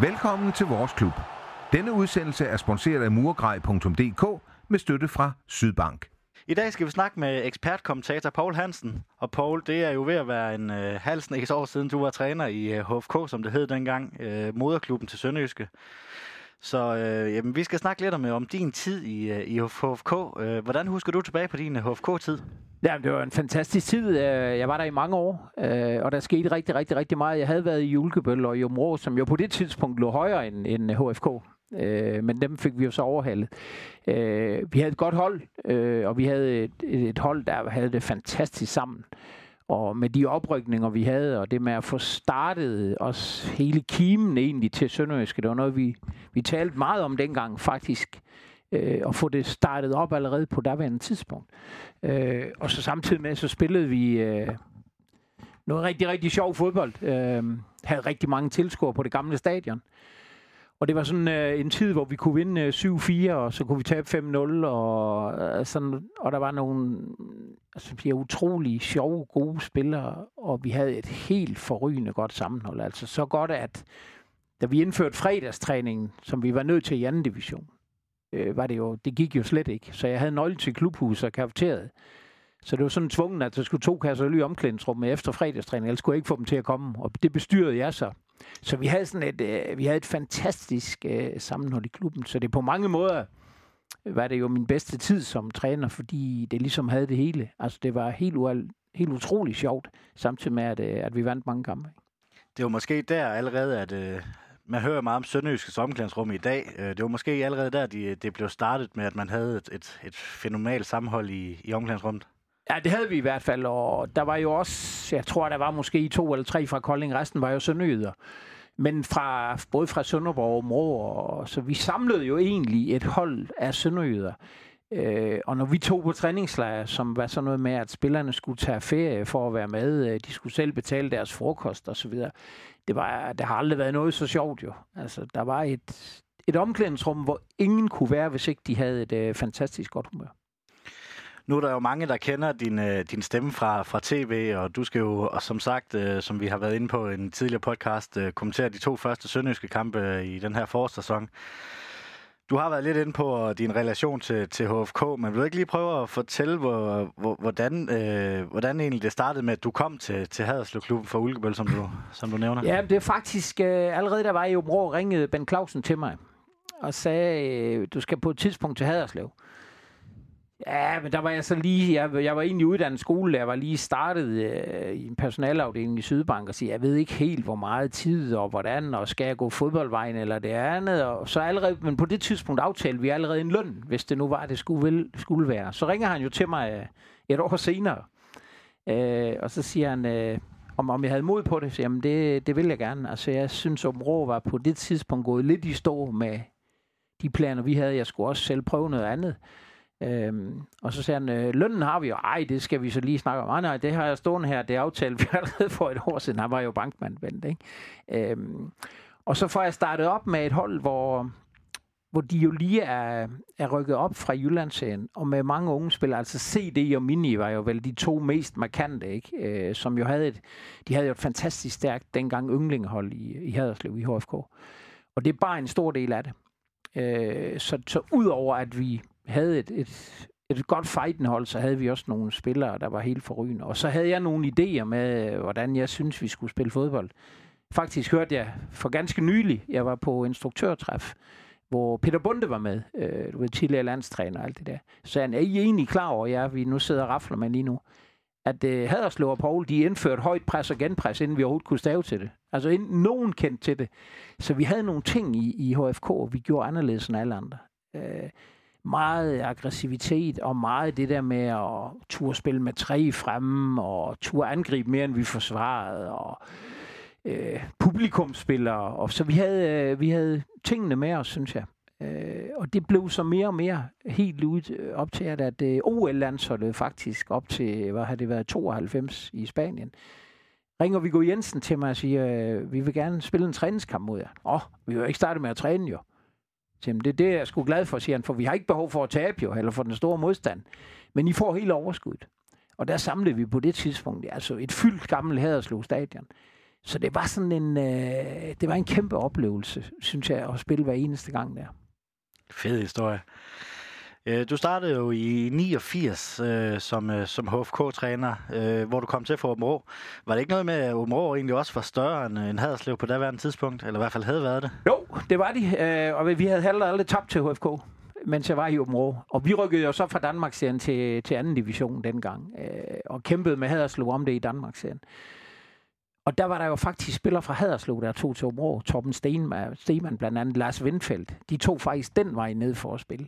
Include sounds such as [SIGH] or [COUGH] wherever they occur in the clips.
Velkommen til vores klub. Denne udsendelse er sponsoreret af murgrej.dk med støtte fra Sydbank. I dag skal vi snakke med ekspertkommentator Paul Hansen. Og Paul, det er jo ved at være en øh, halv år siden, du var træner i øh, HFK, som det hed dengang, øh, moderklubben til Sønderjyske. Så øh, jamen, vi skal snakke lidt om, øh, om din tid i, øh, i HFK. Øh, hvordan husker du tilbage på din HFK-tid? Ja, det var en fantastisk tid. Jeg var der i mange år, og der skete rigtig, rigtig, rigtig meget. Jeg havde været i Julkebøl og i Områ, som jo på det tidspunkt lå højere end, end HFK. men dem fik vi jo så overhalet. vi havde et godt hold, og vi havde et, et hold, der havde det fantastisk sammen. Og med de oprykninger, vi havde, og det med at få startet os hele kimen egentlig til Sønderjyske, det var noget, vi, vi talte meget om dengang faktisk, øh, og få det startet op allerede på daværende tidspunkt. Øh, og så samtidig med, så spillede vi øh, noget rigtig, rigtig sjov fodbold. Øh, havde rigtig mange tilskuere på det gamle stadion. Og det var sådan øh, en tid, hvor vi kunne vinde øh, 7-4, og så kunne vi tabe 5-0, og, øh, sådan, og der var nogle altså, vi utrolig sjove, gode spillere, og vi havde et helt forrygende godt sammenhold. Altså så godt, at da vi indførte fredagstræningen, som vi var nødt til i anden division, øh, var det jo, det gik jo slet ikke. Så jeg havde nøgle til klubhus og kafeteriet. Så det var sådan tvungen, at der skulle to kasser øl i omklædningsrum efter fredagstræning, ellers kunne jeg ikke få dem til at komme. Og det bestyrede jeg så. Så vi havde sådan et, øh, vi havde et fantastisk øh, sammenhold i klubben. Så det på mange måder var det jo min bedste tid som træner, fordi det ligesom havde det hele. Altså det var helt, u- helt utroligt sjovt, samtidig med, at, øh, at vi vandt mange kampe. Det var måske der allerede, at øh, man hører meget om Sønderjyskets omklædningsrum i dag. Øh, det var måske allerede der, de, det blev startet med, at man havde et, et, et fænomenalt sammenhold i, i omklædningsrummet. Ja, det havde vi i hvert fald, og der var jo også, jeg tror, der var måske to eller tre fra Kolding, resten var jo sønderjyder. Men fra, både fra Sønderborg og Mor, og, så vi samlede jo egentlig et hold af sønderjyder. Øh, og når vi tog på træningslejr, som var sådan noget med, at spillerne skulle tage ferie for at være med, øh, de skulle selv betale deres frokost og så videre. Det, var, det har aldrig været noget så sjovt jo. Altså, der var et, et omklædningsrum, hvor ingen kunne være, hvis ikke de havde et øh, fantastisk godt humør. Nu er der jo mange, der kender din, øh, din stemme fra, fra tv, og du skal jo, og som sagt, øh, som vi har været inde på en tidligere podcast, øh, kommentere de to første sønderjyske kampe øh, i den her forårssæson. Du har været lidt inde på øh, din relation til, til HFK, men vil du ikke lige prøve at fortælle, hvor, hvor, hvordan, øh, hvordan egentlig det startede med, at du kom til, til Haderslev Klubben for Ulkebøl, som du, som du nævner? Ja, det er faktisk øh, allerede, der var i Obro, ringede Ben Clausen til mig og sagde, øh, du skal på et tidspunkt til Haderslev. Ja, men der var jeg så lige, jeg, jeg var egentlig uddannet skole, jeg var lige startet øh, i en personalafdeling i Sydbank og sige, jeg ved ikke helt, hvor meget tid og hvordan, og skal jeg gå fodboldvejen eller det andet. Og så allerede, men på det tidspunkt aftalte vi allerede en løn, hvis det nu var, det skulle, vel, skulle være. Så ringer han jo til mig øh, et år senere, øh, og så siger han, øh, om, om jeg havde mod på det. Så, jamen, det, det vil jeg gerne. Altså, jeg synes, at Rå var på det tidspunkt gået lidt i stå med de planer, vi havde. Jeg skulle også selv prøve noget andet. Øhm, og så sagde han, øh, lønnen har vi jo. Ej, det skal vi så lige snakke om. Nej, nej, det har jeg stående her. Det aftalt [LAUGHS] vi allerede for et år siden. Han var jo bankmand, ikke? Øhm, og så får jeg startet op med et hold, hvor, hvor de jo lige er, er rykket op fra Jyllandsserien, og med mange unge spillere, altså CD og Mini var jo vel de to mest markante, ikke? Øh, som jo havde et, de havde jo et fantastisk stærkt dengang ynglingehold i, i Haderslev i HFK. Og det er bare en stor del af det. Øh, så, så udover at vi havde et, et, et godt fightenhold, så havde vi også nogle spillere, der var helt forrygende. Og så havde jeg nogle idéer med, hvordan jeg synes, vi skulle spille fodbold. Faktisk hørte jeg for ganske nylig, jeg var på instruktørtræf, hvor Peter Bunde var med, øh, du ved, tidligere landstræner og alt det der. Så han, er I egentlig klar over, jer, vi nu sidder og rafler med lige nu, at øh, Haderslev og Poul, de indførte højt pres og genpres, inden vi overhovedet kunne stave til det. Altså inden nogen kendte til det. Så vi havde nogle ting i, i HFK, vi gjorde anderledes end alle andre. Øh, meget aggressivitet og meget det der med at turde spille med tre fremme og turde angribe mere end vi forsvarede og øh, publikumspillere. Og så vi havde, øh, vi havde tingene med os, synes jeg. Øh, og det blev så mere og mere helt ud øh, op til, at, at øh, OL-landsholdet faktisk op til, hvad har det været, 92 i Spanien, ringer Viggo Jensen til mig og siger, øh, vi vil gerne spille en træningskamp mod jer. Åh, oh, vi vil jo ikke starte med at træne jo. Jamen, det er det, jeg er sgu glad for, siger han, for vi har ikke behov for at tabe jo, eller for den store modstand. Men I får hele overskuddet. Og der samlede vi på det tidspunkt, altså et fyldt gammelt Haderslev stadion. Så det var sådan en, øh, det var en kæmpe oplevelse, synes jeg, at spille hver eneste gang der. Fed historie. Øh, du startede jo i 89 øh, som, øh, som HFK-træner, øh, hvor du kom til for Åben Var det ikke noget med, at Åben egentlig også var større end, øh, end Haderslev på daværende tidspunkt? Eller i hvert fald havde været det? Jo, det var de. Øh, og vi havde heller aldrig tabt til HFK mens jeg var i Åben Og vi rykkede jo så fra Danmarksserien til, til anden division dengang, øh, og kæmpede med Haderslev om det i Danmarksserien. Og der var der jo faktisk spillere fra Haderslev, der tog til Åben Torben Stenman, Stenman blandt andet, Lars Windfeldt. De tog faktisk den vej ned for at spille.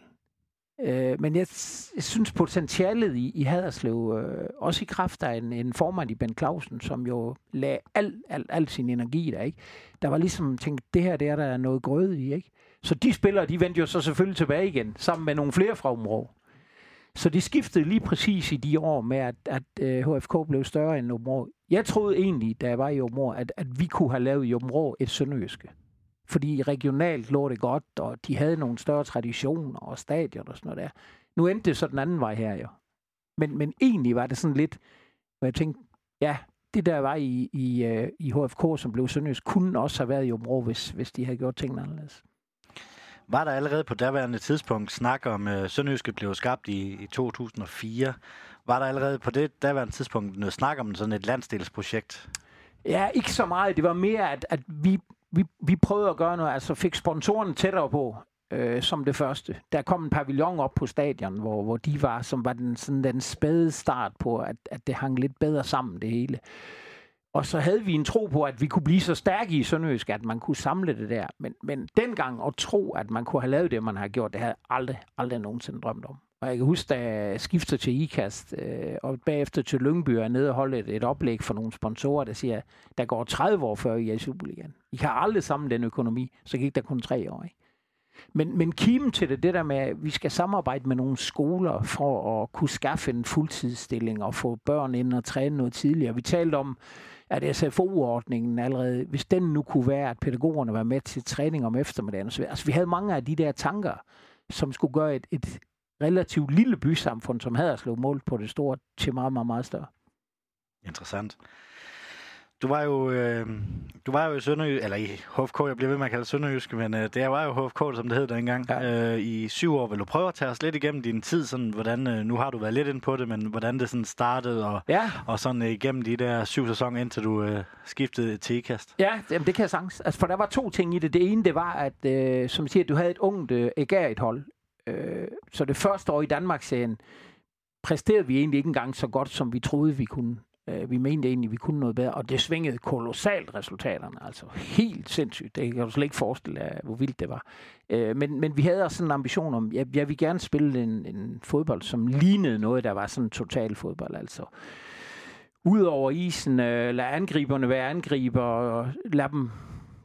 Øh, men jeg, jeg synes potentialet i, i Haderslev, øh, også i kraft af en, en formand i Ben Clausen, som jo lagde al, al, al sin energi der, ikke? Der var ligesom tænkt, det her det er der noget grøde i, ikke? Så de spillere, de vendte jo så selvfølgelig tilbage igen, sammen med nogle flere fra Områ. Så de skiftede lige præcis i de år med, at, at øh, uh, HFK blev større end Områ. Jeg troede egentlig, da jeg var i Områ, at, at vi kunne have lavet i Områ et sønderjyske fordi regionalt lå det godt, og de havde nogle større traditioner og stadion og sådan noget der. Nu endte det så den anden vej her jo. Men, men egentlig var det sådan lidt, hvor jeg tænkte, ja, det der var i, i, uh, i HFK, som blev Sønderjysk, kunne også have været i Områ, hvis, hvis de havde gjort tingene anderledes. Var der allerede på daværende tidspunkt snak om, at uh, Sønderjyske blev skabt i, i 2004? Var der allerede på det daværende tidspunkt noget snak om sådan et landsdelsprojekt? Ja, ikke så meget. Det var mere, at, at vi vi, vi prøvede at gøre noget, altså fik sponsorerne tættere på, øh, som det første. Der kom en pavillon op på stadion, hvor, hvor de var, som var den, sådan den spæde start på, at, at det hang lidt bedre sammen, det hele. Og så havde vi en tro på, at vi kunne blive så stærke i Sønderjysk, at man kunne samle det der. Men, men dengang at tro, at man kunne have lavet det, man har gjort, det havde jeg aldrig, aldrig nogensinde drømt om. Og jeg kan huske, da jeg skifter til IKAST, øh, og bagefter til Lyngby, og nede og holde et, et oplæg for nogle sponsorer, der siger, der går 30 år før I er i Superligaen. I kan aldrig sammen den økonomi, så gik der kun tre år. Ikke? Men, men kimen til det, det der med, at vi skal samarbejde med nogle skoler for at kunne skaffe en fuldtidsstilling og få børn ind og træne noget tidligere. Vi talte om, at SFO-ordningen allerede, hvis den nu kunne være, at pædagogerne var med til træning om eftermiddagen. Så, altså, vi havde mange af de der tanker, som skulle gøre et, et, relativt lille bysamfund, som Haderslev målt på det store, til meget, meget, meget større. Interessant. Du var jo, øh, du var jo i Sønderjysk, eller i HFK, jeg bliver ved med at kalde Sønderjysk, men øh, det var jo HFK, som det hed dengang, ja. øh, i syv år. Vil du prøve at tage os lidt igennem din tid, sådan, hvordan, øh, nu har du været lidt ind på det, men hvordan det sådan startede, og, ja. og sådan øh, igennem de der syv sæsoner, indtil du øh, skiftede til IKAST? Ja, jamen, det kan jeg sagtens. Altså, for der var to ting i det. Det ene, det var, at øh, som siger, du havde et ungt øh, hold, Øh, så det første år i Danmark-serien præsterede vi egentlig ikke engang så godt, som vi troede, vi kunne. Øh, vi mente egentlig, vi kunne noget bedre, og det svingede kolossalt resultaterne. Altså helt sindssygt. Det kan du slet ikke forestille dig, hvor vildt det var. Øh, men, men vi havde også sådan en ambition om, jeg, jeg vil gerne spille en, en fodbold, som lignede noget, der var sådan total fodbold. Altså ud over isen, øh, lad angriberne være angriber, og lad dem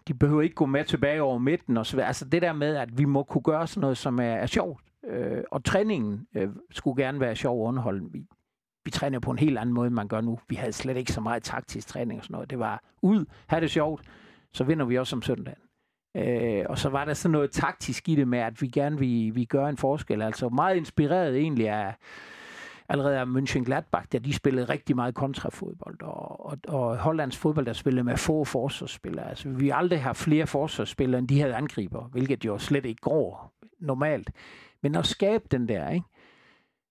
de behøver ikke gå med tilbage over midten og så Altså det der med, at vi må kunne gøre sådan noget, som er, er sjovt. Øh, og træningen øh, skulle gerne være sjov og underholdende. Vi, vi træner på en helt anden måde, end man gør nu. Vi havde slet ikke så meget taktisk træning og sådan noget. Det var ud, have det sjovt, så vinder vi også om søndagen. Øh, og så var der sådan noget taktisk i det med, at vi gerne vil, vi gøre en forskel. Altså meget inspireret egentlig af allerede af Mönchengladbach, der de spillede rigtig meget kontrafodbold, og, og, og Hollands fodbold, der spillede med få forsvarsspillere. Altså, vi aldrig har flere forsvarsspillere, end de havde angriber, hvilket jo slet ikke går normalt. Men at skabe den der, ikke?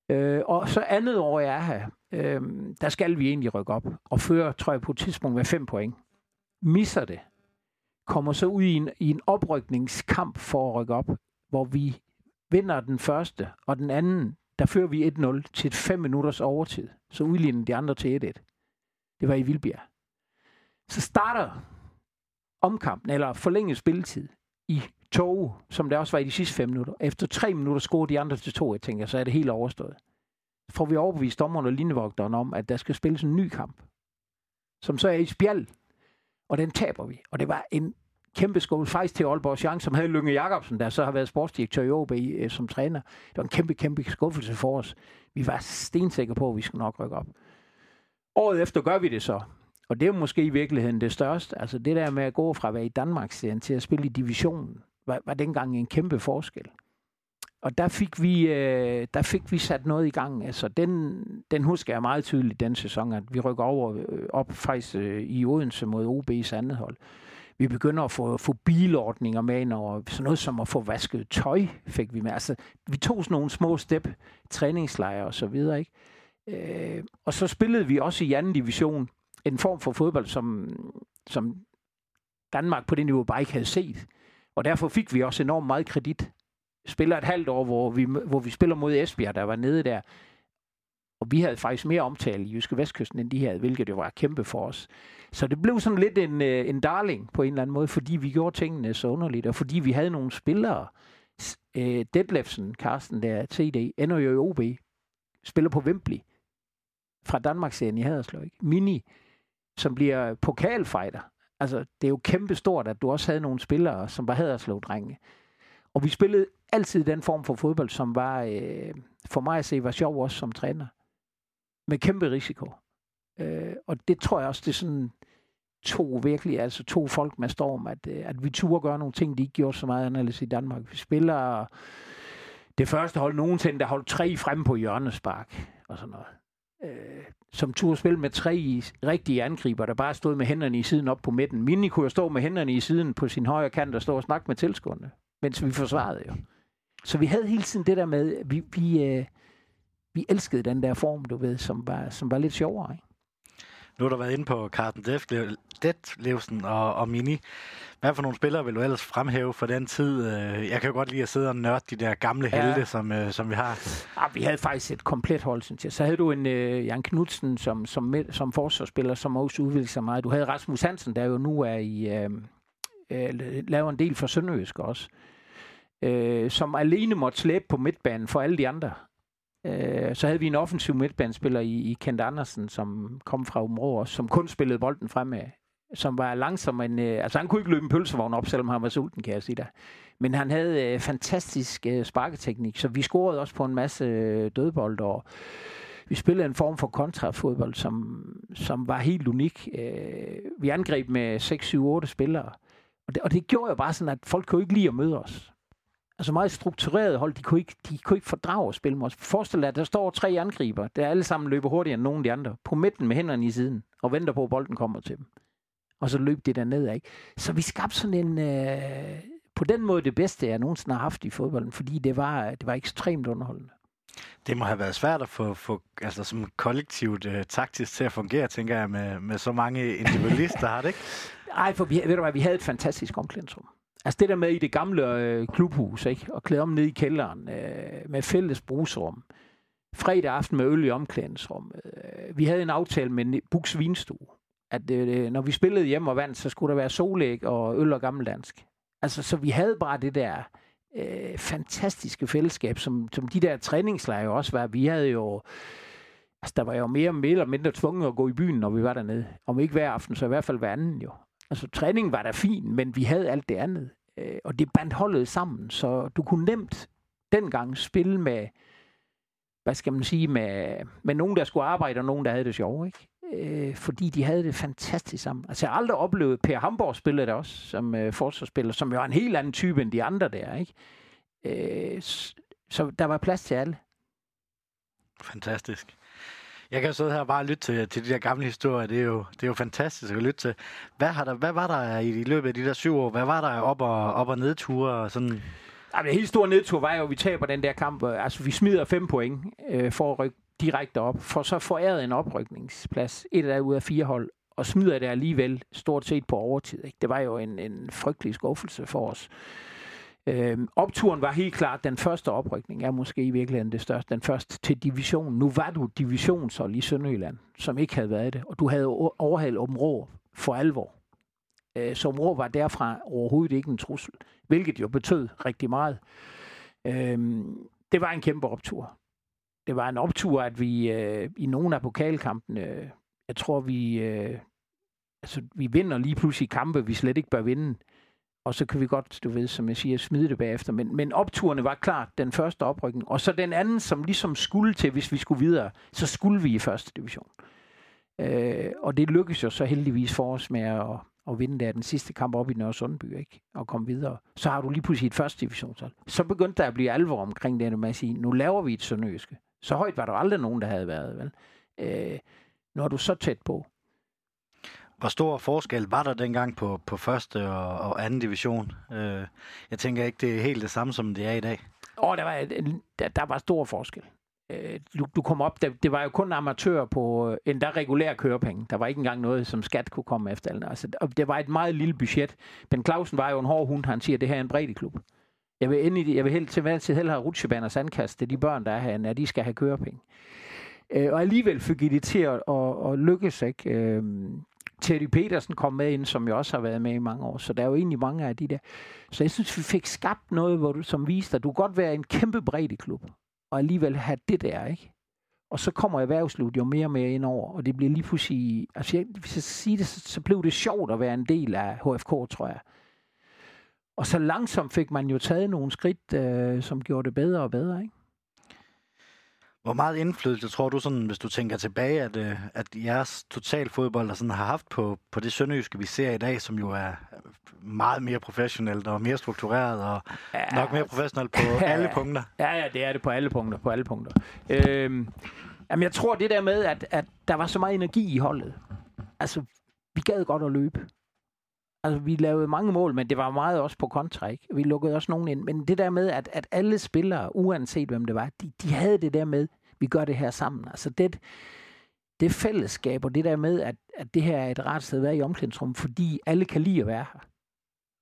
Øh, og så andet år, jeg er her, øh, der skal vi egentlig rykke op, og føre, tror jeg, på et tidspunkt med fem point. Misser det, kommer så ud i en, i en oprykningskamp for at rykke op, hvor vi vinder den første, og den anden, der fører vi 1-0 til 5 minutters overtid. Så udligner de andre til 1-1. Det var i Vildbjerg. Så starter omkampen, eller forlænget spilletid, i tog, som det også var i de sidste 5 minutter. Efter 3 minutter scorer de andre til 2, jeg tænker, så er det helt overstået. Så får vi overbevist dommeren og linjevogteren om, at der skal spilles en ny kamp, som så er i spjald, og den taber vi. Og det var en kæmpe skål faktisk til Aalborg Chance, som havde Lønge Jacobsen, der så har været sportsdirektør i OB øh, som træner. Det var en kæmpe, kæmpe skuffelse for os. Vi var stensikre på, at vi skulle nok rykke op. Året efter gør vi det så. Og det er måske i virkeligheden det største. Altså det der med at gå fra at være i Danmark til at spille i divisionen, var, var dengang en kæmpe forskel. og der fik vi øh, der fik vi sat noget i gang. Altså den den husker jeg meget tydeligt den sæson at vi rykker over øh, op faktisk øh, i Odense mod OB's andet hold. Vi begynder at få, få bilordninger med ind over sådan noget som at få vasket tøj, fik vi med. Altså, vi tog sådan nogle små step, træningslejre og så videre, ikke? Øh, og så spillede vi også i anden division en form for fodbold, som, som Danmark på det niveau bare ikke havde set. Og derfor fik vi også enormt meget kredit. Spiller et halvt år, hvor vi, hvor vi spiller mod Esbjerg, der var nede der. Og vi havde faktisk mere omtale i Jyske Vestkysten, end de havde, hvilket jo var kæmpe for os. Så det blev sådan lidt en, øh, en darling på en eller anden måde, fordi vi gjorde tingene så underligt, og fordi vi havde nogle spillere. Øh, Detlefsen, Carsten der, TD, ender jo i OB, spiller på Wembley fra Danmarksserien i Haderslev. Mini, som bliver pokalfighter. Altså, det er jo kæmpe stort, at du også havde nogle spillere, som var Haderslev-drenge. Og vi spillede altid den form for fodbold, som var, øh, for mig at se, var sjov også som træner. Med kæmpe risiko. Øh, og det tror jeg også, det er sådan to virkelig, altså to folk med storm, at, øh, at vi turde gøre nogle ting, de ikke gjorde så meget anderledes i Danmark. Vi spiller øh, det første hold nogensinde, der holdt tre frem på hjørnespark og sådan noget. Øh, som turde spille med tre rigtige angriber, der bare stod med hænderne i siden op på midten. Mini kunne jo stå med hænderne i siden på sin højre kant og stå og snakke med tilskuerne, mens vi forsvarede jo. Så vi havde hele tiden det der med, vi, vi, øh, vi elskede den der form, du ved, som var, som var lidt sjovere. Ikke? Nu har du været inde på Carsten Detlevsen og, og Mini. Hvad for nogle spillere vil du ellers fremhæve for den tid? Øh, jeg kan jo godt lide at sidde og nørde de der gamle ja. helte, som, øh, som vi har. Ja, vi havde faktisk et komplet hold, synes jeg. Så havde du en uh, Jan Knudsen som, som, som forsvarsspiller, som også udviklede sig meget. Du havde Rasmus Hansen, der jo nu er i... Uh, uh, laver en del for Sønderjysk også. Uh, som alene måtte slæbe på midtbanen for alle de andre. Øh, så havde vi en offensiv midtbanespiller i, i Kent Andersen, som kom fra Umrå også, som kun spillede bolden fremad som var langsom, men øh, altså han kunne ikke løbe en pølsevogn op, selvom han var sulten, kan jeg sige der. Men han havde øh, fantastisk øh, sparketeknik, så vi scorede også på en masse øh, dødbold, og vi spillede en form for kontrafodbold, som, som var helt unik. Øh, vi angreb med 6-7-8 spillere, og det, og det gjorde jo bare sådan, at folk kunne ikke lide at møde os altså meget struktureret hold, de kunne ikke, de kunne ikke fordrage at spille med os. Forestil dig, at der står tre angriber, der alle sammen løber hurtigere end nogen af de andre, på midten med hænderne i siden, og venter på, at bolden kommer til dem. Og så løb det der ned, ikke? Så vi skabte sådan en, øh, på den måde det bedste, jeg nogensinde har haft i fodbolden, fordi det var, det var ekstremt underholdende. Det må have været svært at få, få altså som kollektivt øh, taktisk til at fungere, tænker jeg, med, med så mange individualister, har det ikke? [LAUGHS] Nej, for vi, ved du hvad, vi havde et fantastisk omklædningsrum. Altså det der med i det gamle øh, klubhus, ikke? og klæde om ned i kælderen øh, med fælles brugsrum. Fredag aften med øl i omklædningsrum. Øh, vi havde en aftale med Buks Vinstue, at øh, øh, når vi spillede hjem og vandt, så skulle der være solæg og øl og gammeldansk. Altså, så vi havde bare det der øh, fantastiske fællesskab, som, som de der træningslejre også var. Vi havde jo... Altså, der var jo mere eller mindre tvunget at gå i byen, når vi var dernede. Om ikke hver aften, så i hvert fald hver anden jo. Altså, træningen var da fin, men vi havde alt det andet. Øh, og det bandt holdet sammen, så du kunne nemt dengang spille med, hvad skal man sige, med, med nogen, der skulle arbejde, og nogen, der havde det sjovt, ikke? Øh, fordi de havde det fantastisk sammen. Altså, jeg har aldrig oplevet, Per Hamborg spillede det også, som øh, forsvarsspiller, som jo er en helt anden type end de andre der, ikke? Øh, så der var plads til alle. Fantastisk. Jeg kan sidde her og bare lytte til, til de der gamle historier. Det er jo, det er jo fantastisk at lytte til. Hvad, har der, hvad var der i, i løbet af de der syv år? Hvad var der op og, op og nedture? Og sådan? Jamen, det helt store nedtur var jo, at vi taber den der kamp. Altså, vi smider fem point øh, for at rykke direkte op, for så foræret en oprykningsplads, et af ud af fire hold, og smider det alligevel stort set på overtid. Ikke? Det var jo en, en frygtelig skuffelse for os. Øhm, opturen var helt klart, den første oprykning er måske i virkeligheden det største. Den første til division. Nu var du divisionshold i Sønderjylland, som ikke havde været det, og du havde overhalet Områ for alvor. Øh, så Områ var derfra overhovedet ikke en trussel, hvilket jo betød rigtig meget. Øh, det var en kæmpe optur. Det var en optur, at vi øh, i nogle af pokalkampene, øh, jeg tror vi, øh, altså, vi vinder lige pludselig kampe, vi slet ikke bør vinde og så kan vi godt, du ved, som jeg siger, smide det bagefter. Men, men opturene var klart den første oprykning. Og så den anden, som ligesom skulle til, hvis vi skulle videre, så skulle vi i første division. Øh, og det lykkedes jo så heldigvis for os med at, at vinde der den sidste kamp op i Nørre Sundby, ikke? og komme videre. Så har du lige pludselig et første divisionshold. Så begyndte der at blive alvor omkring det med at sige, nu laver vi et sønderjyske. Så højt var der aldrig nogen, der havde været, vel? Øh, når er du så tæt på. Hvor stor forskel var der dengang på, på første og, og anden division? Øh, jeg tænker ikke, det er helt det samme, som det er i dag. Åh, der var, der, der var stor forskel. Øh, du, du kom op, det, det var jo kun amatører på øh, endda regulær kørepenge. Der var ikke engang noget, som skat kunne komme efter. Altså, det var et meget lille budget. Ben Clausen var jo en hård hund, han siger, det her er en breddeklub. Jeg vil, ind i det, jeg vil helt til hver tid hellere have rutsjebaner og sandkast til de børn, der er herinde, at de skal have kørepenge. Øh, og alligevel fik I det til at, at, at lykkes, ikke? Øh, Terry Petersen kom med ind, som jeg også har været med i mange år, så der er jo egentlig mange af de der. Så jeg synes, vi fik skabt noget, hvor du, som viste, at du godt være en kæmpe breddeklub, og alligevel have det der, ikke? Og så kommer erhvervslivet jo mere og mere ind over, og det bliver lige pludselig... Altså, jeg, hvis jeg siger det, så, så blev det sjovt at være en del af HFK, tror jeg. Og så langsomt fik man jo taget nogle skridt, øh, som gjorde det bedre og bedre, ikke? Hvor meget indflydelse tror du, sådan, hvis du tænker tilbage, at, øh, at jeres totalfodbold der sådan, har haft på, på det sønderjyske, vi ser i dag, som jo er meget mere professionelt og mere struktureret og ja, nok mere professionelt på [LAUGHS] ja, alle punkter? Ja, ja, det er det på alle punkter. På alle punkter. Øhm, jamen, jeg tror det der med, at, at der var så meget energi i holdet. Altså, vi gad godt at løbe. Altså, vi lavede mange mål, men det var meget også på kontra, ikke? Vi lukkede også nogen ind. Men det der med, at, at alle spillere, uanset hvem det var, de, de havde det der med, vi gør det her sammen. Altså, det, det fællesskab, og det der med, at, at det her er et rart sted at være i omklædningsrummet, fordi alle kan lide at være her.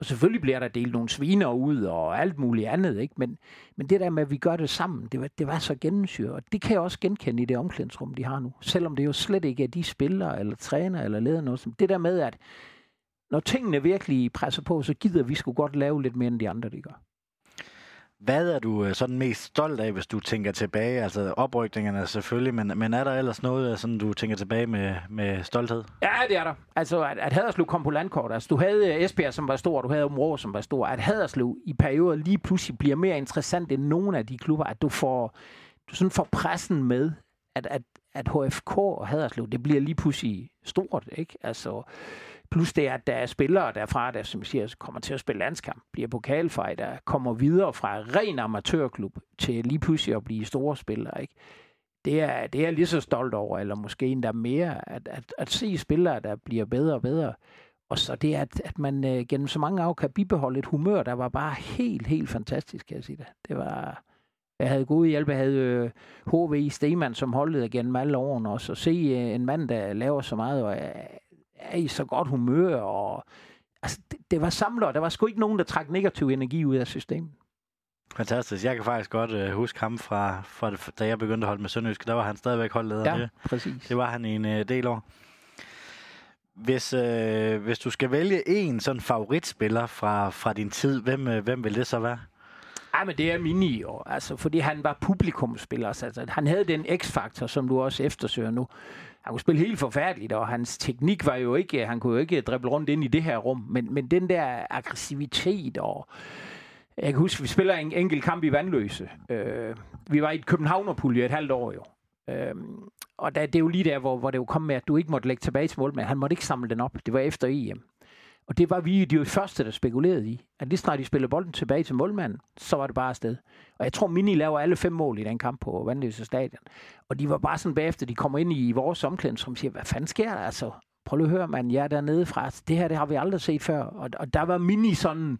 Og selvfølgelig bliver der delt nogle sviner ud og alt muligt andet, ikke? Men, men det der med, at vi gør det sammen, det var, det var så gennemsyret. Og det kan jeg også genkende i det omklædningsrum, de har nu. Selvom det jo slet ikke er de spillere, eller træner, eller leder noget. Det der med, at når tingene virkelig presser på, så gider vi sgu godt lave lidt mere, end de andre, de gør. Hvad er du øh, sådan mest stolt af, hvis du tænker tilbage? Altså oprykningerne selvfølgelig, men, men er der ellers noget, sådan, du tænker tilbage med, med stolthed? Ja, det er der. Altså, at, at Haderslev kom på landkort. Altså, du havde øh, Esbjerg, som var stor, du havde Områ, som var stor. At Haderslev i perioder lige pludselig bliver mere interessant end nogen af de klubber. At du får, du sådan får pressen med, at, at, at HFK og Haderslev, det bliver lige pludselig stort, ikke? Altså, Plus det, at der er spillere derfra, der som siger, kommer til at spille landskamp, bliver pokalfighter, kommer videre fra ren amatørklub til lige pludselig at blive store spillere. Ikke? Det, er, det er jeg lige så stolt over, eller måske endda mere, at, at, at se spillere, der bliver bedre og bedre. Og så det, at, at man øh, gennem så mange år kan bibeholde et humør, der var bare helt, helt fantastisk, kan jeg sige det. Det var... Jeg havde gode hjælp. Jeg havde øh, HV Stemann, som holdet gennem alle årene også. Og se øh, en mand, der laver så meget, og er i så godt humør, og altså, det, det var samler. Der var sgu ikke nogen, der trak negativ energi ud af systemet. Fantastisk. Jeg kan faktisk godt uh, huske ham fra, fra, da jeg begyndte at holde med Sønderjysk. Der var han stadigvæk holdleder. Ja, det. præcis. Det var han i en uh, del år. Hvis, uh, hvis du skal vælge en sådan favoritspiller fra, fra din tid, hvem, uh, hvem vil det så være? Ja, men det er Mini jo, altså, fordi han var publikumspiller. Altså, han havde den x-faktor, som du også eftersøger nu han kunne spille helt forfærdeligt, og hans teknik var jo ikke, han kunne jo ikke drible rundt ind i det her rum, men, men den der aggressivitet og jeg kan huske, vi spiller en enkelt kamp i Vandløse. Øh, vi var i et Københavnerpulje et halvt år jo. Øh, og der, det er jo lige der, hvor, hvor det jo kom med, at du ikke måtte lægge tilbage til mål, men han måtte ikke samle den op. Det var efter EM. Og det var vi de første, der spekulerede i. At lige snart de spillede bolden tilbage til målmanden, så var det bare afsted. Og jeg tror, Mini laver alle fem mål i den kamp på Vandløse Stadion. Og de var bare sådan bagefter, de kommer ind i vores omklædningsrum og siger, hvad fanden sker der altså? Prøv lige at høre, man, jeg er dernede fra. Altså, det her, det har vi aldrig set før. Og, og der var Mini sådan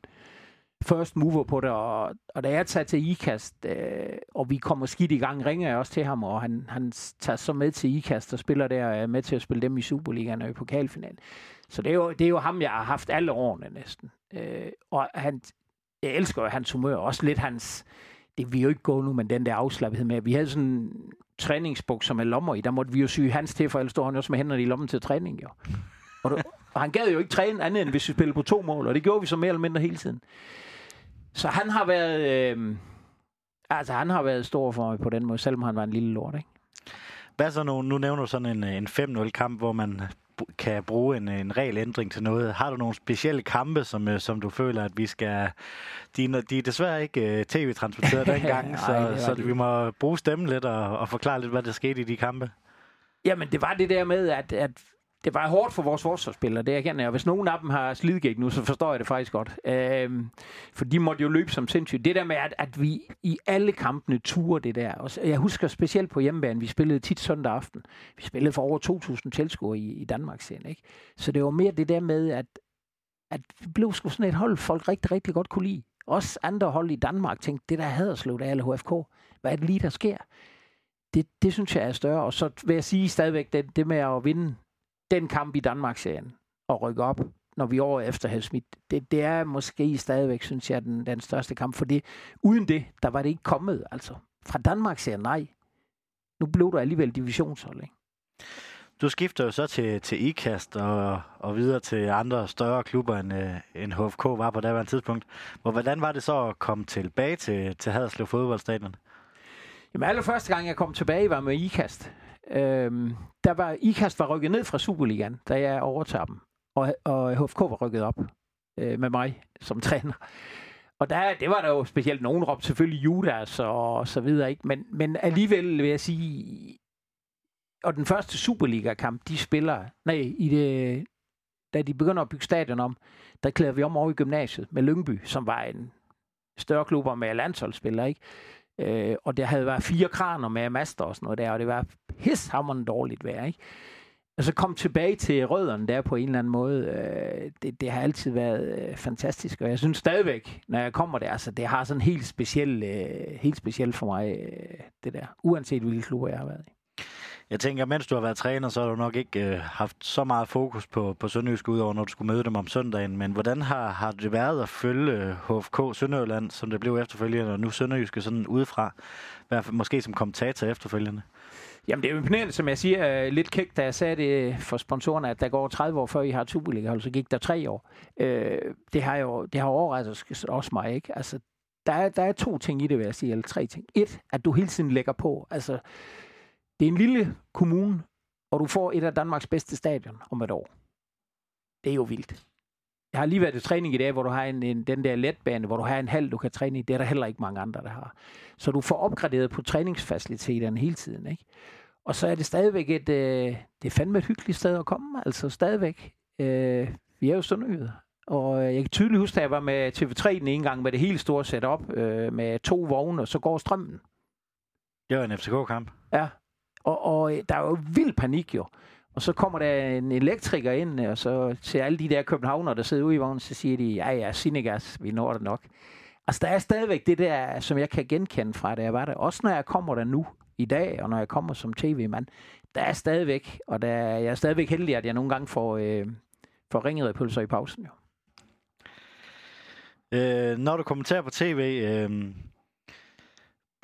first mover på det, og, og da jeg tager til IKAST, øh, og vi kommer skidt i gang, ringer jeg også til ham, og han, han tager så med til IKAST og spiller der er med til at spille dem i Superligaen og i pokalfinalen. Så det er, jo, det er jo ham, jeg har haft alle årene næsten. Øh, og han, jeg elsker jo hans humør, også lidt hans, det vil jo ikke gå nu, men den der afslappethed med, vi havde sådan en træningsbukser med lommer i, der måtte vi jo syge hans til, for ellers stod han også med hænderne i lommen til træning, jo. Og, du, og han gad jo ikke træne andet, end hvis vi spillede på to mål, og det gjorde vi så mere eller mindre hele tiden. Så han har været, øh, altså han har været stor for mig på den måde, selvom han var en lille lort, ikke? Hvad så nu? Nu nævner du sådan en, en 5-0-kamp, hvor man kan bruge en, en regelændring til noget. Har du nogle specielle kampe, som, øh, som du føler, at vi skal... De, de er desværre ikke uh, tv-transporteret [LAUGHS] dengang, så, så vi må bruge stemmen lidt og, og forklare lidt, hvad der skete i de kampe. Jamen, det var det der med, at, at det var hårdt for vores forsvarsspillere, det erkender jeg. Hvis nogen af dem har slidgæk nu, så forstår jeg det faktisk godt. Øhm, for de måtte jo løbe som sindssygt. Det der med, at, at vi i alle kampene turer det der. Og jeg husker specielt på hjemmebane, vi spillede tit søndag aften. Vi spillede for over 2.000 tilskuere i, i Danmark sen, ikke? Så det var mere det der med, at, at vi blev sgu sådan et hold, folk rigtig, rigtig godt kunne lide. Også andre hold i Danmark tænkte, det der Haderslev, der er HFK, hvad er det lige, der sker? Det, det synes jeg er større. Og så vil jeg sige stadigvæk, det, det med at vinde den kamp i Danmark-serien og rykke op, når vi år efter havde smidt, det, det er måske stadigvæk, synes jeg, den, den største kamp. For det, uden det, der var det ikke kommet. Altså, fra Danmark-serien, nej. Nu blev du alligevel divisionshold, ikke? Du skifter jo så til, til IKAST og, og videre til andre større klubber, end, øh, end HFK var på daværende tidspunkt. Hvor, hvordan var det så at komme tilbage til, til Haderslev fodboldstadion? Jamen allerførste gang, jeg kom tilbage, var med IKAST. Øhm, der var, IKAST var rykket ned fra Superligaen, da jeg overtager dem. Og, og HFK var rykket op øh, med mig som [LAUGHS] træner. Og der, det var der jo specielt nogen råb, selvfølgelig Judas og, og så videre, ikke? Men, men alligevel vil jeg sige, og den første Superliga-kamp, de spiller, nej, i det, da de begynder at bygge stadion om, der klæder vi om over i gymnasiet med Lyngby, som var en større klub med landsholdsspillere, ikke? Øh, og der havde været fire kraner med master og sådan noget der, og det var pishammerende dårligt vejr, ikke? Og så kom tilbage til rødderne der på en eller anden måde. Øh, det, det har altid været øh, fantastisk, og jeg synes stadigvæk, når jeg kommer der, altså det har sådan helt specielt, øh, helt specielt for mig, øh, det der, uanset hvilke klubber jeg har været i. Jeg tænker, mens du har været træner, så har du nok ikke øh, haft så meget fokus på, på Sønderjysk udover, når du skulle møde dem om søndagen. Men hvordan har, har det været at følge øh, HFK Sønderjylland, som det blev efterfølgende, og nu Sønderjyske sådan udefra, måske som kommentator efterfølgende? Jamen, det er jo imponerende, som jeg siger, øh, lidt kægt, da jeg sagde det for sponsorerne, at der går 30 år, før I har et Superliga-hold, så gik der tre år. Øh, det har jo det har overrasket også mig, ikke? Altså, der er, der er to ting i det, vil jeg sige, eller tre ting. Et, at du hele tiden lægger på. Altså, det er en lille kommune, og du får et af Danmarks bedste stadion om et år. Det er jo vildt. Jeg har lige været til træning i dag, hvor du har en, en, den der letbane, hvor du har en halv, du kan træne i. Det er der heller ikke mange andre, der har. Så du får opgraderet på træningsfaciliteterne hele tiden. Ikke? Og så er det stadigvæk et, øh, det er fandme et hyggeligt sted at komme. Altså stadigvæk. Øh, vi er jo Sønderjyde. Og jeg kan tydeligt huske, at jeg var med TV3 den ene gang med det helt store setup øh, med to vogne, og så går strømmen. Det var en FCK-kamp. Ja, og, og øh, der er jo vild panik jo. Og så kommer der en elektriker ind, øh, og så til alle de der københavner, der sidder ude i vognen, så siger de, ja ja, Sinegas, vi når det nok. Altså, der er stadigvæk det der, som jeg kan genkende fra, da jeg var der. Også når jeg kommer der nu i dag, og når jeg kommer som tv-mand, der er stadigvæk, og der, jeg er stadigvæk heldig, at jeg nogle gange får, øh, får ringet pølser i pausen. Jo. Øh, når du kommenterer på tv, øh,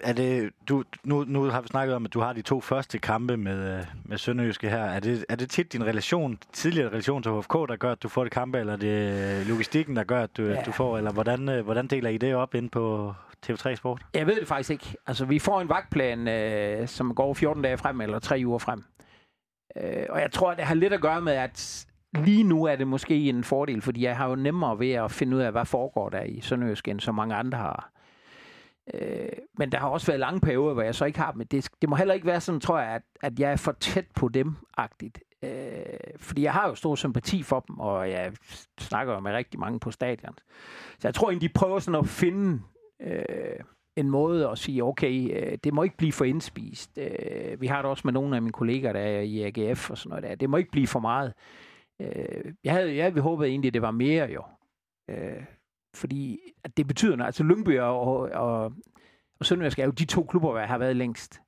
er det, du, nu, nu har vi snakket om, at du har de to første kampe med, øh, med Sønderjyske her. Er det, er det tit din relation, tidligere relation til HFK, der gør, at du får det kampe, eller er det logistikken, der gør, at du, ja. du får, eller hvordan, øh, hvordan deler I det op ind på TV3 Sport? Jeg ved det faktisk ikke. Altså, vi får en vagtplan, øh, som går 14 dage frem, eller 3 uger frem. Øh, og jeg tror, det har lidt at gøre med, at lige nu er det måske en fordel, fordi jeg har jo nemmere ved at finde ud af, hvad foregår der i Sønderjysk, end så mange andre har. Øh, men der har også været lange perioder, hvor jeg så ikke har dem. Det, det må heller ikke være sådan, tror jeg, at, at jeg er for tæt på dem-agtigt. Øh, fordi jeg har jo stor sympati for dem, og jeg snakker jo med rigtig mange på stadion. Så jeg tror egentlig, de prøver sådan at finde øh, en måde at sige, okay, øh, det må ikke blive for indspist. Øh, vi har det også med nogle af mine kolleger, der er i AGF og sådan noget der. Det må ikke blive for meget. Øh, jeg havde, jeg havde håbet egentlig, det var mere jo. Øh, fordi at det betyder noget. Altså Lyngby og, og, og Sønderjysk er jo de to klubber, hvor jeg har været længst.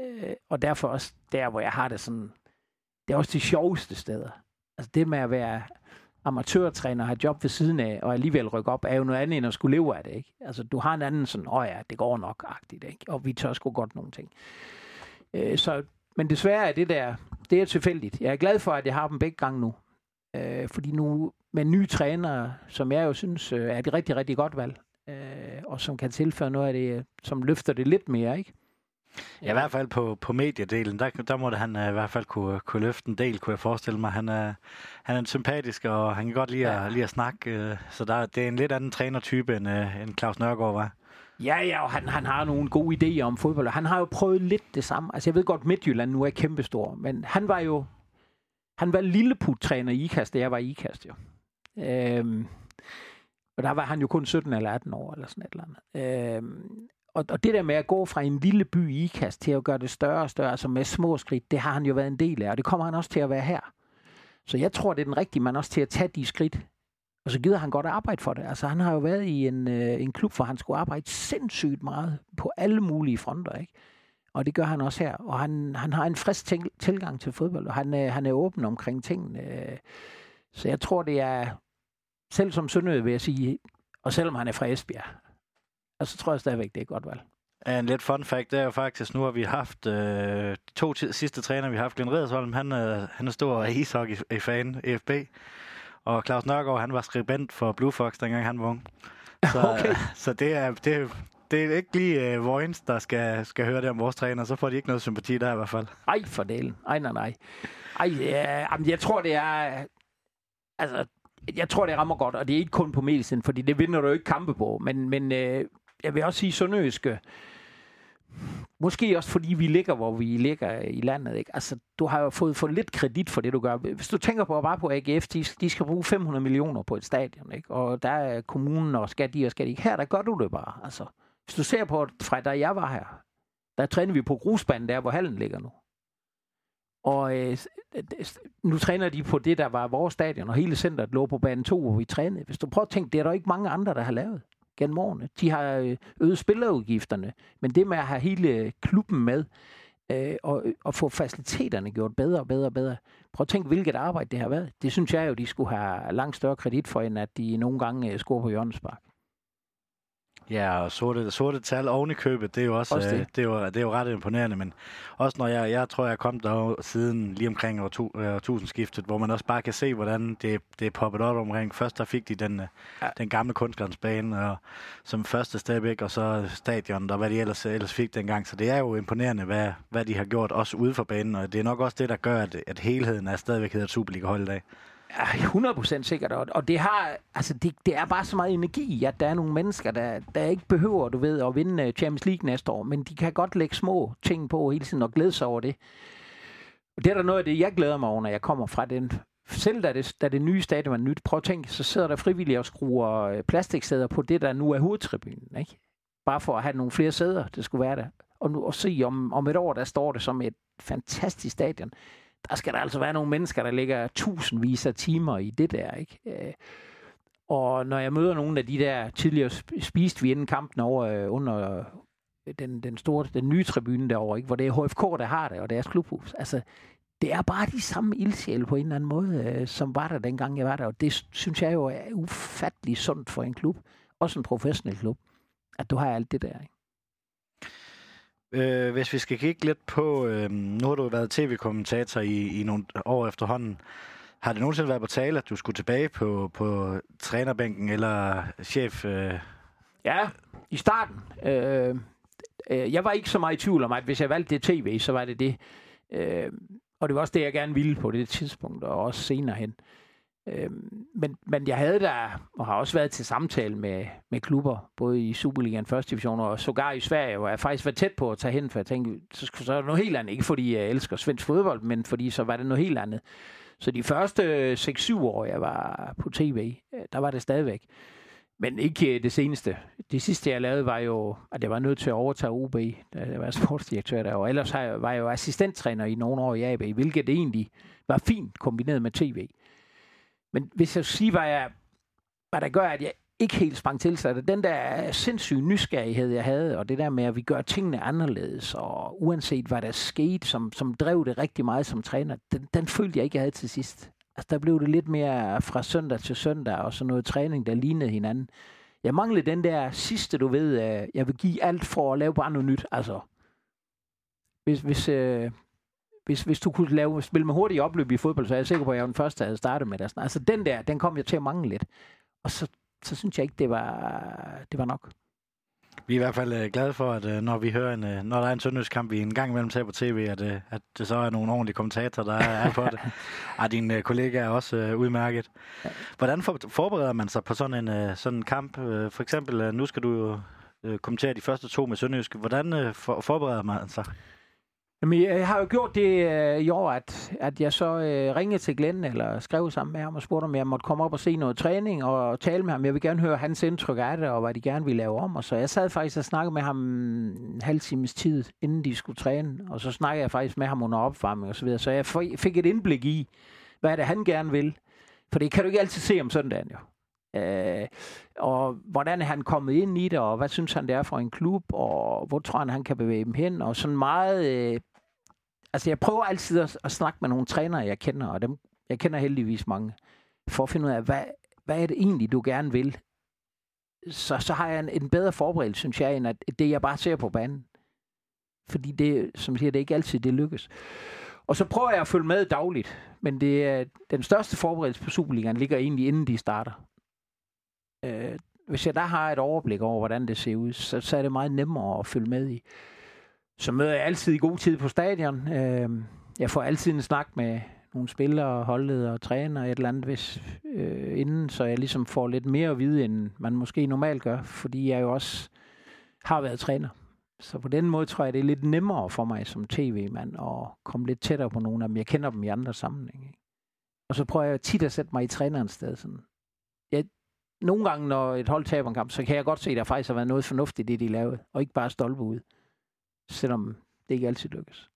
Øh, og derfor også der, hvor jeg har det sådan, det er også de sjoveste steder. Altså det med at være amatørtræner og have job ved siden af, og alligevel rykke op, er jo noget andet end at skulle leve af det. Ikke? Altså du har en anden sådan, åh ja, det går nok-agtigt, ikke? og vi tør sgu godt nogle ting. Øh, så, men desværre er det der, det er tilfældigt. Jeg er glad for, at jeg har dem begge gange nu. Øh, fordi nu med nye trænere, som jeg jo synes øh, er et rigtig, rigtig godt valg, øh, og som kan tilføre noget af det, som løfter det lidt mere, ikke? Ja, i hvert fald på, på mediedelen, der, der måtte han uh, i hvert fald kunne, kunne løfte en del, kunne jeg forestille mig. Han er, han er sympatisk, og han kan godt lide, ja. at, lide at snakke, uh, så der, det er en lidt anden trænertype, end, uh, end Claus Nørgaard var. Ja, ja, og han, han har nogle gode idéer om fodbold, han har jo prøvet lidt det samme. Altså, jeg ved godt, Midtjylland nu er kæmpestor, men han var jo han var lilleput-træner i IKAST, da jeg var i IKAST jo. Øhm, og der var han jo kun 17 eller 18 år, eller sådan et eller andet. Øhm, og, og det der med at gå fra en lille by i IKAST til at gøre det større og større, altså med små skridt, det har han jo været en del af, og det kommer han også til at være her. Så jeg tror, det er den rigtige mand også til at tage de skridt. Og så gider han godt at arbejde for det. Altså han har jo været i en, øh, en klub, hvor han skulle arbejde sindssygt meget på alle mulige fronter, ikke? Og det gør han også her. Og han, han har en frisk til, tilgang til fodbold, og han, øh, han er åben omkring tingene. Så jeg tror, det er, selv som Sønderø vil jeg sige, og selvom han er fra Esbjerg, og så tror jeg stadigvæk, det er godt valg. En lidt fun fact, det er jo faktisk, nu har vi haft øh, de to sidste træner, vi har haft, Glenn Redersholm, han, øh, han er stor ishockey-fan, EFB, og Claus Nørgaard, han var skribent for Blue Fox, dengang han var ung. Så, [LAUGHS] okay. så det, er, det, det er ikke lige uh, Vojens, der skal, skal høre det om vores træner, så får de ikke noget sympati der i hvert fald. Ej, for delen. Ej, nej, nej. Ej, ja, jeg tror, det er... Altså, jeg tror, det rammer godt, og det er ikke kun på medicin, fordi det vinder du jo ikke kampe på. Men, men øh, jeg vil også sige, Sønderøske, Måske også fordi vi ligger, hvor vi ligger i landet. Ikke? Altså, du har jo fået for lidt kredit for det, du gør. Hvis du tænker på bare på AGF, de, de skal bruge 500 millioner på et stadion. Ikke? Og der er kommunen, og skal de, og skal de ikke. Her, der gør du det bare. Altså, hvis du ser på, fra da jeg var her, der træner vi på grusbanen der, hvor hallen ligger nu. Og øh, nu træner de på det, der var vores stadion, og hele centret lå på bane 2, hvor vi trænede. Hvis du prøver at tænke, det er der ikke mange andre, der har lavet gennem årene. De har øh, øget spillerudgifterne, men det med at have hele øh, klubben med, øh, og, øh, og få faciliteterne gjort bedre og bedre og bedre. Prøv at tænke, hvilket arbejde det har været. Det synes jeg jo, de skulle have langt større kredit for, end at de nogle gange øh, scorer på hjørnespark. Ja, og sorte, sorte tal oven i købet, det er jo også, også det. Øh, det, er jo, det er jo ret imponerende, men også når jeg, jeg tror, jeg er kommet der siden lige omkring år, tu, øh, tusindskiftet, hvor man også bare kan se, hvordan det, det er poppet op omkring. Først der fik de den, øh, ja. den gamle kunstgrænsbane og, som første step, og så stadion, der hvad de ellers, ellers fik dengang. Så det er jo imponerende, hvad, hvad de har gjort, også ude for banen, og det er nok også det, der gør, at, at helheden er stadigvæk hedder Superliga-hold i dag. 100% sikkert, og det har, altså det, det er bare så meget energi, at der er nogle mennesker, der, der ikke behøver, du ved, at vinde øh, Champions League næste år, men de kan godt lægge små ting på hele tiden og glæde sig over det. Og det er der noget af det, jeg glæder mig over, når jeg kommer fra den selv da det, da det nye stadion var nyt, prøv at tænke, så sidder der frivillige og skruer øh, plastiksæder på det, der nu er hovedtribunen, ikke? Bare for at have nogle flere sæder, det skulle være der. Og nu og se, om, om et år, der står det som et fantastisk stadion der skal der altså være nogle mennesker, der ligger tusindvis af timer i det der, ikke? Øh, og når jeg møder nogle af de der tidligere spiste vi inden kampen over øh, under øh, den, den store, den nye tribune derovre, ikke? hvor det er HFK, der har det, og deres klubhus. Altså, det er bare de samme ildsjæle på en eller anden måde, øh, som var der dengang jeg var der, og det synes jeg jo er ufattelig sundt for en klub, også en professionel klub, at du har alt det der. Ikke? Øh, hvis vi skal kigge lidt på, øh, nu har du været tv-kommentator i, i nogle år efterhånden. Har det nogensinde været på tale, at du skulle tilbage på, på trænerbænken eller chef? Øh? Ja, i starten. Øh, øh, jeg var ikke så meget i tvivl om, at hvis jeg valgte det tv, så var det det. Øh, og det var også det, jeg gerne ville på det tidspunkt, og også senere hen. Øh, Øh, men, men jeg havde der, og har også været til samtale med, med klubber, både i Superligaen, første division, og sågar i Sverige, hvor jeg faktisk var tæt på at tage hen, for jeg tænkte, så, så er det noget helt andet. Ikke fordi jeg elsker svensk fodbold, men fordi så var det noget helt andet. Så de første 6-7 år, jeg var på tv, øh, der var det stadigvæk. Men ikke øh, det seneste. Det sidste, jeg lavede, var jo, at jeg var nødt til at overtage OB, da jeg var [LAUGHS] sportsdirektør der. Og ellers var jeg jo assistenttræner i nogle år i AB, hvilket egentlig var fint kombineret med tv. Men hvis jeg siger, hvad, jeg, hvad der gør, at jeg ikke helt sprang til, så er det den der sindssyge nysgerrighed, jeg havde, og det der med, at vi gør tingene anderledes, og uanset hvad der skete, som, som drev det rigtig meget som træner, den, den følte jeg ikke, jeg havde til sidst. Altså, der blev det lidt mere fra søndag til søndag, og så noget træning, der lignede hinanden. Jeg manglede den der sidste, du ved, øh, jeg vil give alt for at lave bare noget nyt. Altså, hvis, hvis, øh, hvis, hvis du kunne lave, spille med hurtige opløb i fodbold, så er jeg sikker på, at jeg var den første, der havde startet med det. Altså den der, den kom jeg til at mangle lidt. Og så, så synes jeg ikke, det var, det var nok. Vi er i hvert fald uh, glade for, at uh, når vi hører en, uh, når der er en søndagskamp, vi en gang imellem ser på tv, at, at det så er nogle ordentlige kommentatorer, der er, på det. Og [LAUGHS] din uh, kollega er også udmærket. Hvordan for, forbereder man sig på sådan en, sådan en kamp? For eksempel, nu skal du jo kommentere de første to med Sønderjyske. Hvordan for, forbereder man sig? Jamen, jeg har jo gjort det øh, i år, at, at jeg så øh, ringede til Glenn, eller skrev sammen med ham og spurgte, om jeg måtte komme op og se noget træning og tale med ham. Jeg vil gerne høre hans indtryk af det, og hvad de gerne ville lave om. Og så jeg sad faktisk og snakkede med ham en halv times tid, inden de skulle træne. Og så snakkede jeg faktisk med ham under opvarmning og så videre. Så jeg fik et indblik i, hvad det, han gerne vil. For det kan du ikke altid se om søndagen, jo. Øh, og hvordan er han kommet ind i det, og hvad synes han, det er for en klub, og hvor tror han, han kan bevæge dem hen, og sådan meget... Øh, altså, jeg prøver altid at, at snakke med nogle trænere, jeg kender, og dem, jeg kender heldigvis mange, for at finde ud af, hvad, hvad er det egentlig, du gerne vil? Så, så har jeg en, en bedre forberedelse, synes jeg, end at det, jeg bare ser på banen. Fordi det, som siger, det er ikke altid, det lykkes. Og så prøver jeg at følge med dagligt, men det er, den største forberedelse på Superligaen ligger egentlig inden de starter. Øh, hvis jeg der har et overblik over, hvordan det ser ud, så, så er det meget nemmere at følge med i. Så møder jeg altid i god tid på stadion. Øh, jeg får altid en snak med nogle spillere, holdledere og træner et eller andet, hvis, øh, inden, så jeg ligesom får lidt mere at vide, end man måske normalt gør, fordi jeg jo også har været træner. Så på den måde tror jeg, det er lidt nemmere for mig som tv-mand at komme lidt tættere på nogle af dem. Jeg kender dem i andre sammenhænge. Og så prøver jeg tit at sætte mig i trænerens sted. Sådan. Jeg, nogle gange, når et hold taber en kamp, så kan jeg godt se, at der faktisk har været noget fornuftigt i det, de lavede, og ikke bare stolpe ud, selvom det ikke altid lykkes.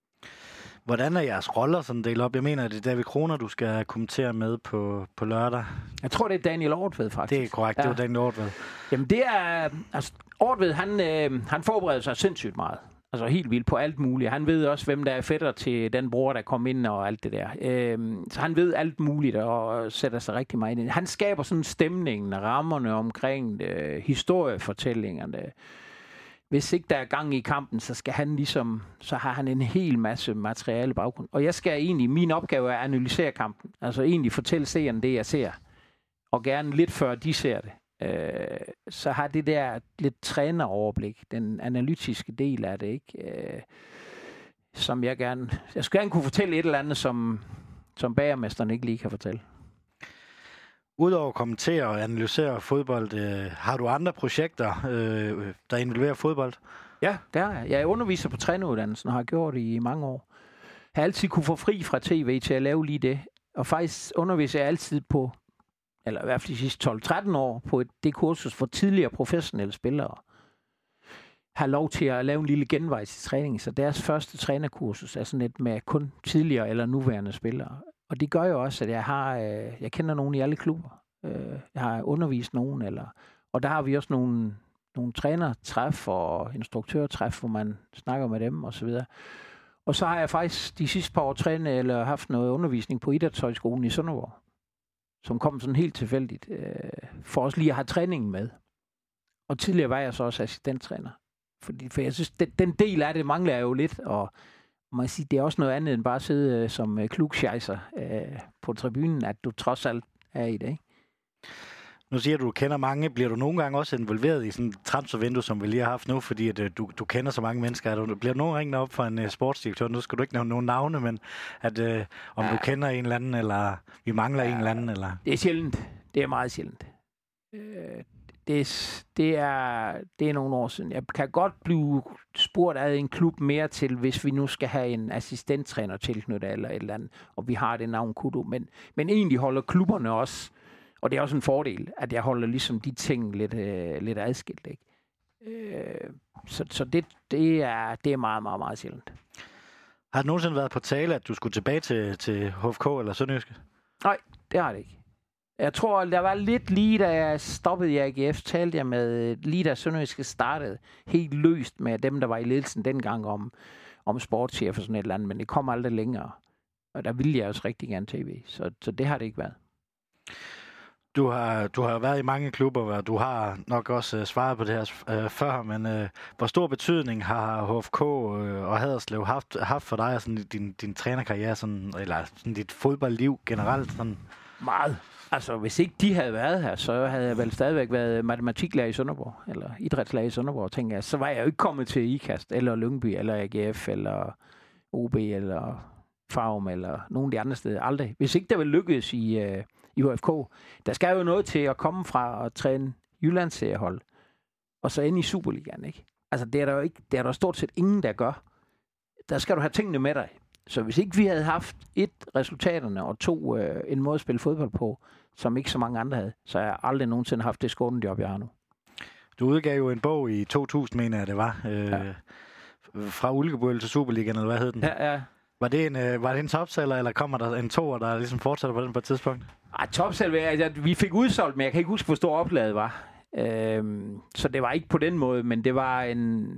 Hvordan er jeres roller sådan delt op? Jeg mener, det er David Kroner, du skal kommentere med på, på lørdag. Jeg tror, det er Daniel Ortved, faktisk. Det er korrekt, ja. det er Daniel Ortved. Jamen, det er... Altså, Ortved, han, øh, han forbereder sig sindssygt meget. Altså helt vildt på alt muligt. Han ved også, hvem der er fætter til den bror, der kom ind og alt det der. Øhm, så han ved alt muligt og sætter sig rigtig meget ind. Han skaber sådan stemningen, rammerne omkring det, historiefortællingerne. Hvis ikke der er gang i kampen, så skal han ligesom, så har han en hel masse materiale baggrund. Og jeg skal egentlig, min opgave er at analysere kampen. Altså egentlig fortælle seeren det, jeg ser. Og gerne lidt før de ser det øh, så har det der lidt træneroverblik, den analytiske del af det, ikke? Øh, som jeg gerne... Jeg skulle gerne kunne fortælle et eller andet, som, som bagermesteren ikke lige kan fortælle. Udover at kommentere og analysere fodbold, øh, har du andre projekter, øh, der involverer fodbold? Ja, det har jeg. Jeg underviser på træneruddannelsen og har gjort det i mange år. Jeg har altid kunne få fri fra tv til at lave lige det. Og faktisk underviser jeg altid på eller i hvert fald de sidste 12-13 år, på et, det kursus for tidligere professionelle spillere, har lov til at lave en lille genvej til træning. Så deres første trænerkursus er sådan et med kun tidligere eller nuværende spillere. Og det gør jo også, at jeg har, øh, jeg kender nogen i alle klubber. Øh, jeg har undervist nogen, eller, og der har vi også nogle, nogle trænertræf og instruktørtræf, hvor man snakker med dem osv. Og, og så har jeg faktisk de sidste par år trænet eller haft noget undervisning på Idrætshøjskolen i Sønderborg som kom sådan helt tilfældigt, øh, for os lige at have træningen med. Og tidligere var jeg så også assistenttræner. Fordi, for jeg synes, den, den del af det mangler jeg jo lidt, og man sige, det er også noget andet end bare at sidde øh, som øh, klugscheiser øh, på tribunen, at du trods alt er i det. Ikke? Nu siger du, du kender mange. Bliver du nogle gange også involveret i sådan et transfervindue, som vi lige har haft nu, fordi at, øh, du, du kender så mange mennesker? Du, bliver nogen ringet op for en uh, sportsdirektør? Nu skal du ikke nævne nogen navne, men at, uh, om ja. du kender en eller anden, eller vi mangler ja, en eller anden? Eller? Det er sjældent. Det er meget sjældent. Øh, det, er, det, er, det er nogle år siden. Jeg kan godt blive spurgt af en klub mere til, hvis vi nu skal have en assistenttræner tilknyttet eller et eller andet, og vi har det navn Kudu. Men, men egentlig holder klubberne også og det er også en fordel, at jeg holder ligesom de ting lidt, øh, lidt adskilt. Ikke? Øh, så så det, det, er, det er meget, meget, meget sjældent. Har det nogensinde været på tale, at du skulle tilbage til, til HFK eller Sønderjyske? Nej, det har det ikke. Jeg tror, der var lidt lige, da jeg stoppede i AGF, talte jeg med, lige da Sønderjyske startede, helt løst med dem, der var i ledelsen dengang om, om sportschef og sådan et eller andet, men det kom aldrig længere. Og der ville jeg også rigtig gerne tv, så, så det har det ikke været. Du har, du har været i mange klubber, og du har nok også uh, svaret på det her uh, før, men uh, hvor stor betydning har HFK uh, og Haderslev haft, haft for dig, og sådan din, din trænerkarriere, sådan, eller sådan dit fodboldliv generelt? Sådan? Meget. Altså, hvis ikke de havde været her, så havde jeg vel stadigvæk været matematiklærer i Sønderborg, eller idrætslærer i Sønderborg, tænker jeg. Så var jeg jo ikke kommet til IKAST, eller Lyngby, eller AGF, eller OB, eller Farum, eller nogen af de andre steder. Aldrig. Hvis ikke der ville lykkes i... Uh, i HFK. Der skal jo noget til at komme fra at træne Jyllandsseriehold, og så ind i Superligaen, ikke? Altså, det er der jo ikke, det er der stort set ingen, der gør. der skal du have tingene med dig. Så hvis ikke vi havde haft et, resultaterne, og to, øh, en måde at spille fodbold på, som ikke så mange andre havde, så har jeg aldrig nogensinde haft det skånejob, jeg har nu. Du udgav jo en bog i 2000, mener jeg det var. Øh, ja. Fra Ulkebøl til Superligaen, eller hvad hed den? Ja, ja. Var det en, øh, var det en topseller, eller kommer der en toer, der ligesom fortsætter på den på et tidspunkt? Ej, topseller, altså, vi fik udsolgt, men jeg kan ikke huske, hvor stor opladet var. Øhm, så det var ikke på den måde, men det var en...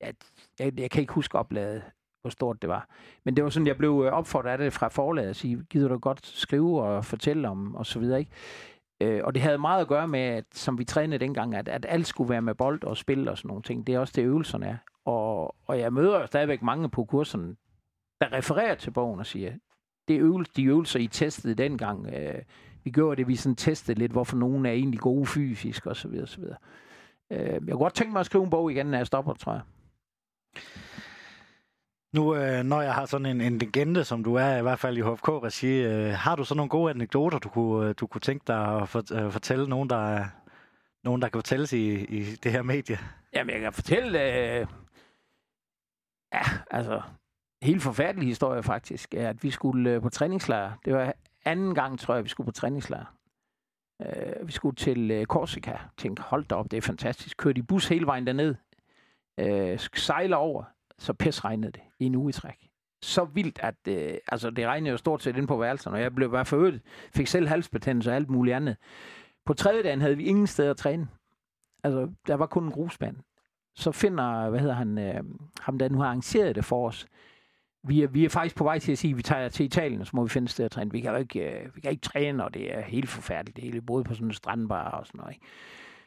Ja, jeg, jeg kan ikke huske opladet, hvor stort det var. Men det var sådan, jeg blev øh, opfordret af det fra forlaget at sige, gider du godt skrive og fortælle om, og så videre, ikke? Øh, og det havde meget at gøre med, at, som vi trænede dengang, at, at alt skulle være med bold og spil og sådan nogle ting. Det er også det, øvelserne er. Og, og jeg møder stadigvæk mange på kurserne, der refererer til bogen og siger, det øvelse, de øvelser, I testede dengang, øh, vi gjorde det, vi sådan testede lidt, hvorfor nogen er egentlig gode fysisk og så videre, så videre. Øh, jeg kunne godt tænke mig at skrive en bog igen, når jeg stopper, tror jeg. Nu, øh, når jeg har sådan en, en legende, som du er, i hvert fald i HFK-regi, øh, har du så nogle gode anekdoter, du kunne, øh, du kunne tænke dig at for, øh, fortælle nogen, der, nogen, der kan fortælles i, i det her medie? Jamen, jeg kan fortælle... Øh, ja, altså... Helt forfærdelig historie faktisk, er, at vi skulle øh, på træningslejr. Det var anden gang, tror jeg, vi skulle på træningslejr. Øh, vi skulle til øh, Korsika. Tænkte, hold da op, det er fantastisk. Kørte i bus hele vejen derned. Øh, sejler over så pis regnede det i en uge i træk. Så vildt, at øh, altså, det regnede jo stort set ind på værelserne, og jeg blev bare forøget. Fik selv halsbetændelse og alt muligt andet. På tredje dagen havde vi ingen steder at træne. Altså, der var kun en grusband. Så finder, hvad hedder han, øh, ham der nu har arrangeret det for os. Vi er, vi er faktisk på vej til at sige, at vi tager til Italien, og så må vi finde et sted at træne. Vi kan jo ikke, øh, vi kan ikke træne, og det er helt forfærdeligt. Det hele, både på sådan en strandbar og sådan noget. Ikke?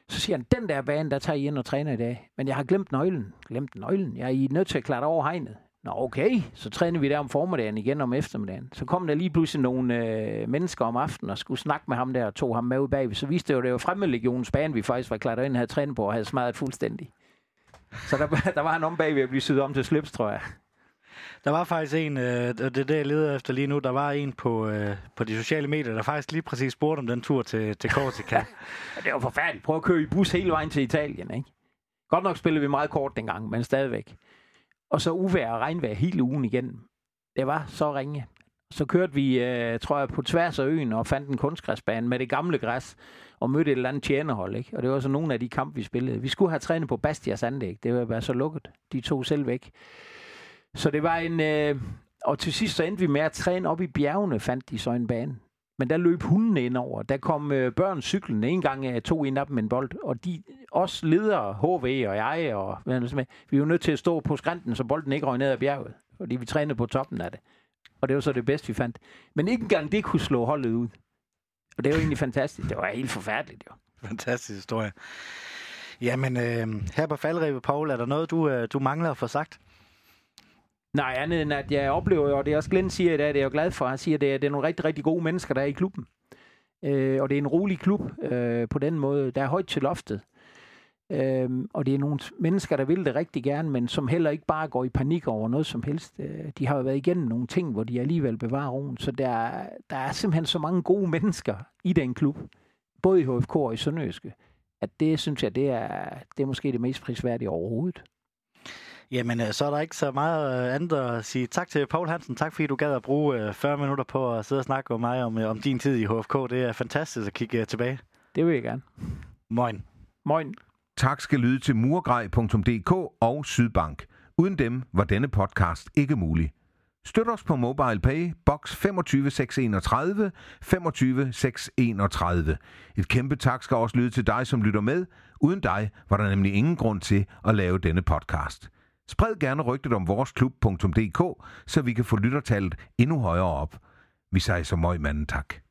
Så siger han, den der bane, der tager I ind og træner i dag. Men jeg har glemt nøglen. Glemt nøglen. Jeg er nødt til at klare over hegnet. Nå, okay. Så træner vi der om formiddagen igen om eftermiddagen. Så kom der lige pludselig nogle øh, mennesker om aftenen og skulle snakke med ham der og tog ham med ud bag. Så viste det jo, det var fremmedlegionens bane, vi faktisk var klatret ind og havde trænet på og havde smadret fuldstændig. Så der, [LAUGHS] der var han om bag ved at blive syet om til slips, tror jeg. Der var faktisk en, øh, det er det, jeg leder efter lige nu, der var en på, øh, på de sociale medier, der faktisk lige præcis spurgte om den tur til, til Corsica. [LAUGHS] det var forfærdeligt. Prøv at køre i bus hele vejen til Italien, ikke? Godt nok spillede vi meget kort dengang, men stadigvæk. Og så uvær og regnvejr hele ugen igen. Det var så ringe. Så kørte vi, øh, tror jeg, på tværs af øen og fandt en kunstgræsbane med det gamle græs og mødte et eller andet tjenerhold. Ikke? Og det var så nogle af de kampe, vi spillede. Vi skulle have trænet på Bastias anlæg. Det var bare så lukket. De tog selv væk. Så det var en... Øh, og til sidst så endte vi med at træne op i bjergene, fandt de så en bane. Men der løb hundene ind over. Der kom øh, børn cyklen. En gang øh, tog en af dem en bold. Og de, os ledere, HV og jeg, og med, vi var nødt til at stå på skrænten, så bolden ikke røg ned ad bjerget. Fordi vi trænede på toppen af det. Og det var så det bedste, vi fandt. Men ikke engang det kunne slå holdet ud. Og det var egentlig fantastisk. Det var helt forfærdeligt, jo. Fantastisk historie. Jamen, øh, her på faldrevet, Paul, er der noget, du, øh, du mangler at få sagt? Nej, andet end at jeg oplever, og det er også Glenn siger i dag, det er jeg glad for, han siger, det er, det er nogle rigtig, rigtig gode mennesker, der er i klubben. Øh, og det er en rolig klub øh, på den måde. Der er højt til loftet. Øh, og det er nogle mennesker, der vil det rigtig gerne, men som heller ikke bare går i panik over noget som helst. Øh, de har jo været igennem nogle ting, hvor de alligevel bevarer roen. Så der, der er simpelthen så mange gode mennesker i den klub, både i HFK og i Sønderjyske, at det synes jeg, det er, det er måske det mest prisværdige overhovedet. Jamen, øh, så er der ikke så meget øh, andet at sige. Tak til Paul Hansen. Tak fordi du gad at bruge 40 øh, minutter på at sidde og snakke med mig om, om din tid i HFK. Det er fantastisk at kigge tilbage. Det vil jeg gerne. Moin. Moin. Tak skal lyde til murgrej.dk og Sydbank. Uden dem var denne podcast ikke mulig. Støt os på MobilePay, box 25631, 25631. Et kæmpe tak skal også lyde til dig, som lytter med. Uden dig var der nemlig ingen grund til at lave denne podcast. Spred gerne rygtet om voresklub.dk, så vi kan få lyttertallet endnu højere op. Vi sejser møgmanden tak.